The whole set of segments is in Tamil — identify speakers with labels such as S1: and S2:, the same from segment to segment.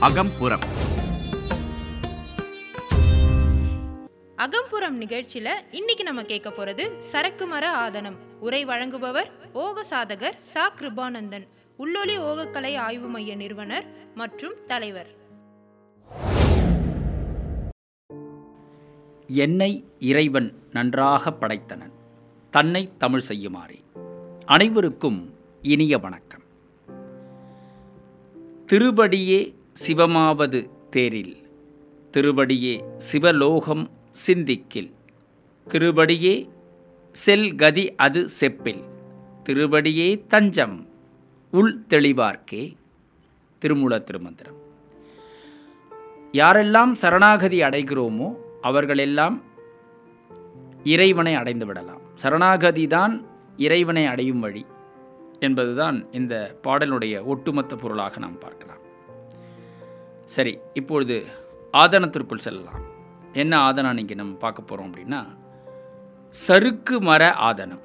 S1: அகம்புறம்.
S2: அகம்புறம் நிகழ்ச்சியில இன்னைக்கு நம்ம கேட்க போறது சரக்கு மர ஆதனம். உரை வழங்குபவர் ஓக சாதகர் சா. கிருபானந்தன். உள்ளொலி ஓகக்கலை ஆய்வு மைய நிறுவனர் மற்றும் தலைவர்.
S3: என்னை இறைவன் நன்றாக படைத்தனன். தன்னை தமிழ் செய்யுமாறே. அனைவருக்கும் இனிய வணக்கம். திருவடியே சிவமாவது தேரில் திருவடியே சிவலோகம் சிந்திக்கில் திருவடியே செல் கதி அது செப்பில் திருவடியே தஞ்சம் உள் தெளிவார்க்கே. திருமூல திருமந்திரம். யாரெல்லாம் சரணாகதி அடைகிறோமோ அவர்களெல்லாம் இறைவனை அடைந்து விடலாம். சரணாகதி தான் இறைவனை அடையும் வழி என்பதுதான் இந்த பாடலுடைய ஒட்டுமொத்த பொருளாக நாம் பார்க்கலாம். சரி இப்பொழுது ஆதனத்திற்குள் செல்லலாம். என்ன ஆதனம் இங்கே நம்ம பார்க்க போகிறோம் அப்படின்னா சறுக்கு மர ஆதனம்.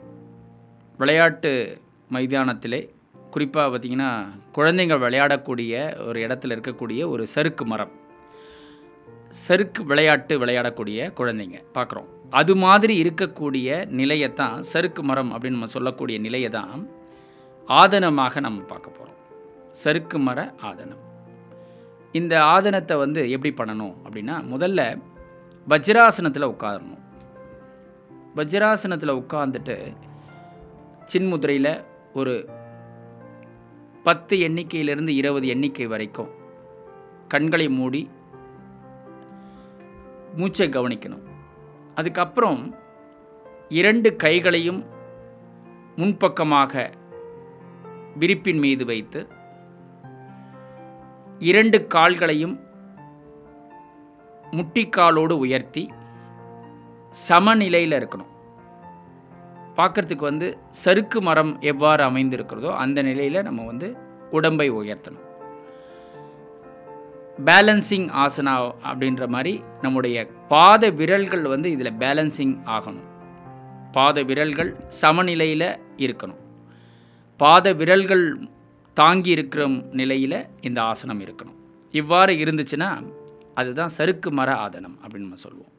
S3: விளையாட்டு மைதானத்திலே குறிப்பாக பார்த்திங்கன்னா குழந்தைங்க விளையாடக்கூடிய ஒரு இடத்துல இருக்கக்கூடிய ஒரு சறுக்கு மரம். சறுக்கு விளையாட்டு விளையாடக்கூடிய குழந்தைங்க. பார்க்குறோம். அது மாதிரி இருக்கக்கூடிய நிலையைத்தான் சறுக்கு மரம் அப்படின்னு நம்ம சொல்லக்கூடிய நிலையை தான் ஆதனமாக நம்ம பார்க்க போகிறோம் சறுக்கு மர ஆதனம். இந்த ஆதனத்தை வந்து எப்படி பண்ணணும் அப்படின்னா முதல்ல வஜ்ராசனத்தில் உட்காரணும். வஜ்ராசனத்தில் உட்காந்துட்டு சின்முதிரையில் ஒரு பத்து எண்ணிக்கையிலிருந்து இருபது எண்ணிக்கை வரைக்கும் கண்களை மூடி மூச்சை கவனிக்கணும். அதுக்கப்புறம் இரண்டு கைகளையும் முன்பக்கமாக விரிப்பின் மீது வைத்து இரண்டு கால்களையும் முட்டிக்காலோடு உயர்த்தி சமநிலையில் இருக்கணும். பார்க்கறதுக்கு வந்து சறுக்கு மரம் எவ்வாறு அமைந்திருக்கிறதோ அந்த நிலையில் நம்ம வந்து உடம்பை உயர்த்தணும். பேலன்சிங் ஆசனா அப்படின்ற மாதிரி நம்முடைய பாத விரல்கள் வந்து இதில் பேலன்சிங் ஆகணும். பாத விரல்கள் சமநிலையில் இருக்கணும். பாத விரல்கள் தாங்கி இருக்கிற நிலையில் இந்த ஆசனம் இருக்கணும். இவ்வாறு இருந்துச்சுன்னா அதுதான் சறுக்கு மர ஆதனம் அப்படின்னு நம்ம சொல்லுவோம்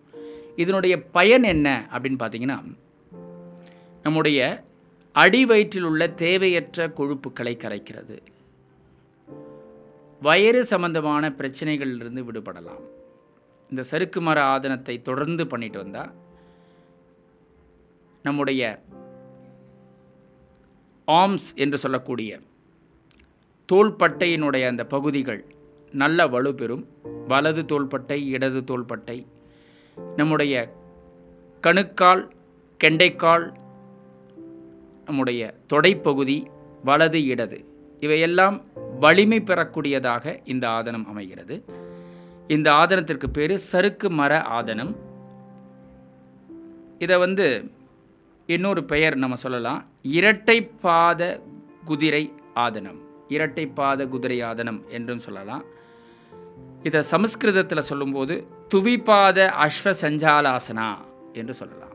S3: இதனுடைய பயன் என்ன அப்படின்னு பார்த்தீங்கன்னா நம்முடைய அடி வயிற்றில் உள்ள தேவையற்ற கொழுப்புகளை கரைக்கிறது. வயிறு சம்பந்தமான பிரச்சனைகளிலிருந்து விடுபடலாம். இந்த சறுக்கு மர ஆதனத்தை தொடர்ந்து பண்ணிட்டு வந்தால் நம்முடைய ஆர்ம்ஸ் என்று சொல்லக்கூடிய தோள்பட்டையினுடைய அந்த பகுதிகள் நல்ல வலுப்பெறும் வலது தோள்பட்டை இடது தோள்பட்டை நம்முடைய கணுக்கால் கெண்டைக்கால் நம்முடைய தொடைப்பகுதி வலது இடது. இவையெல்லாம் வலிமை பெறக்கூடியதாக இந்த ஆதனம் அமைகிறது. இந்த ஆதனத்திற்கு பேர் சறுக்கு மர ஆதனம். இதை வந்து இன்னொரு பெயர் நம்ம சொல்லலாம். இரட்டை பாத குதிரை ஆதனம். இரட்டை பாத குதிரை ஆதனம் என்றும் சொல்லலாம். இதை சமஸ்கிருதத்தில் சொல்லும்போது துவிபாத அஸ்வ சஞ்சாலாசனா என்று சொல்லலாம்.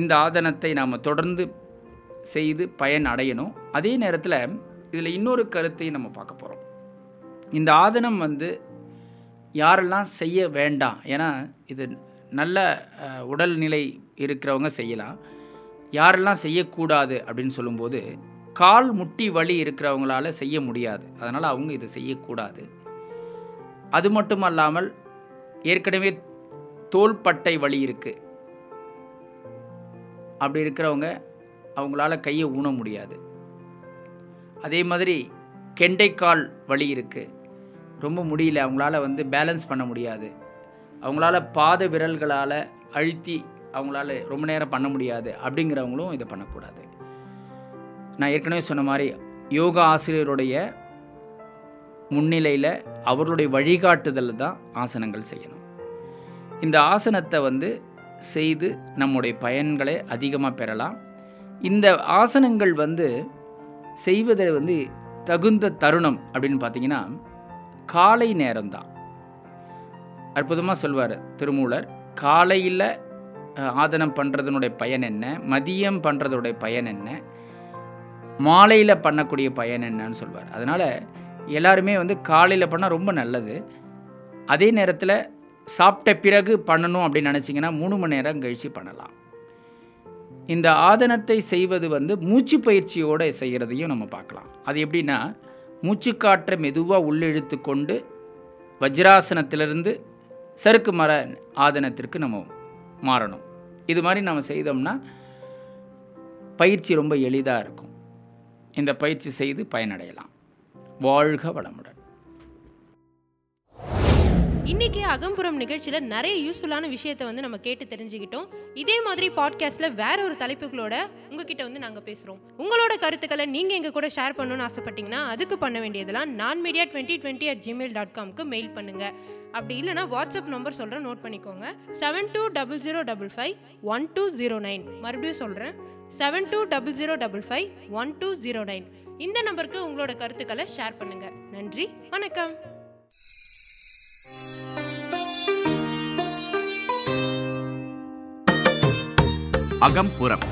S3: இந்த ஆதனத்தை நாம் தொடர்ந்து செய்து பயன் அடையணும். அதே நேரத்தில் இதில் இன்னொரு கருத்தையும் நம்ம பார்க்க போகிறோம் இந்த ஆதனம் வந்து யாரெல்லாம் செய்ய வேண்டாம் ஏன்னா இது நல்ல உடல்நிலை இருக்கிறவங்க செய்யலாம். யாரெல்லாம் செய்யக்கூடாது அப்படின்னு சொல்லும்போது கால் முட்டி வலி இருக்கிறவங்களால செய்ய முடியாது. அதனால் அவங்க இதை செய்யக்கூடாது. அது மட்டும் அல்லாமல் ஏற்கனவே தோள்பட்டை வலி இருக்குது அப்படி இருக்கிறவங்க அவங்களால கையை ஊன முடியாது. அதே மாதிரி கெண்டைக்கால் வலி இருக்குது ரொம்ப முடியல அவங்களால வந்து பேலன்ஸ் பண்ண முடியாது. அவங்களால பாத விரல்களால் அழுத்தி அவங்களால ரொம்ப நேரம் பண்ண முடியாது. அப்படிங்கிறவங்களும் இதை பண்ணக்கூடாது. நான் ஏற்கனவே சொன்ன மாதிரி யோகா ஆசிரியருடைய முன்னிலையில் அவர்களுடைய வழிகாட்டுதல் தான் ஆசனங்கள் செய்யணும். இந்த ஆசனத்தை வந்து செய்து நம்முடைய பயன்களை அதிகமாக பெறலாம். இந்த ஆசனங்கள் வந்து செய்வதை வந்து தகுந்த தருணம் அப்படின்னு பார்த்தீங்கன்னா காலை நேரம்தான். அற்புதமாக சொல்வார் திருமூலர். காலையில் ஆதனம் பண்ணுறதுனுடைய பயன் என்ன? மதியம் பண்ணுறதுடைய பயன் என்ன? மாலையில் பண்ணக்கூடிய பயன் என்னன்னு சொல்வார். அதனால் எல்லாருமே வந்து காலையில் பண்ணால் ரொம்ப நல்லது. அதே நேரத்தில் சாப்பிட்ட பிறகு பண்ணணும் அப்படின்னு நினச்சிங்கன்னா மூணு மணி நேரம் கழித்து பண்ணலாம். இந்த ஆதனத்தை செய்வது வந்து மூச்சு பயிற்சியோடு செய்கிறதையும் நம்ம பார்க்கலாம். அது எப்படின்னா மூச்சுக்காற்றை மெதுவாக உள்ளிழுத்து கொண்டு வஜ்ராசனத்திலிருந்து சறுக்கு மர ஆதனத்திற்கு நம்ம மாறணும். இது மாதிரி நம்ம செய்தோம்னா பயிற்சி ரொம்ப எளிதாக இருக்கும். இந்த பயிற்சி செய்து பயனடையலாம். வாழ்க வளமுடன்.
S2: இன்னைக்கு அகம்புறம் நிகழ்ச்சியில் நிறைய யூஸ்ஃபுல்லான விஷயத்தை வந்து நம்ம கேட்டு தெரிஞ்சுக்கிட்டோம். இதே மாதிரி பாட்காஸ்ட்ல வேற ஒரு தலைப்புகளோட உங்ககிட்ட வந்து நாங்கள் பேசுகிறோம் உங்களோட கருத்துக்களை நீங்கள் எங்க கூட ஷேர் பண்ணணும்னு ஆசைப்பட்டீங்கன்னா அதுக்கு பண்ண வேண்டியதெல்லாம் நான் media twenty twenty at Gmail dot காம்க்கு mail பண்ணுங்க. அப்படி இல்லைனா வாட்ஸ்அப் நம்பர் சொல்கிறேன் நோட் பண்ணிக்கோங்க. Seven two double zero double five one two zero nine மறுபடியும் சொல்கிறேன் seven two double zero double five one two zero nine இந்த நம்பருக்கு உங்களோட கருத்துக்களை ஷேர் பண்ணுங்க. நன்றி வணக்கம்.
S1: அகம்புறம்.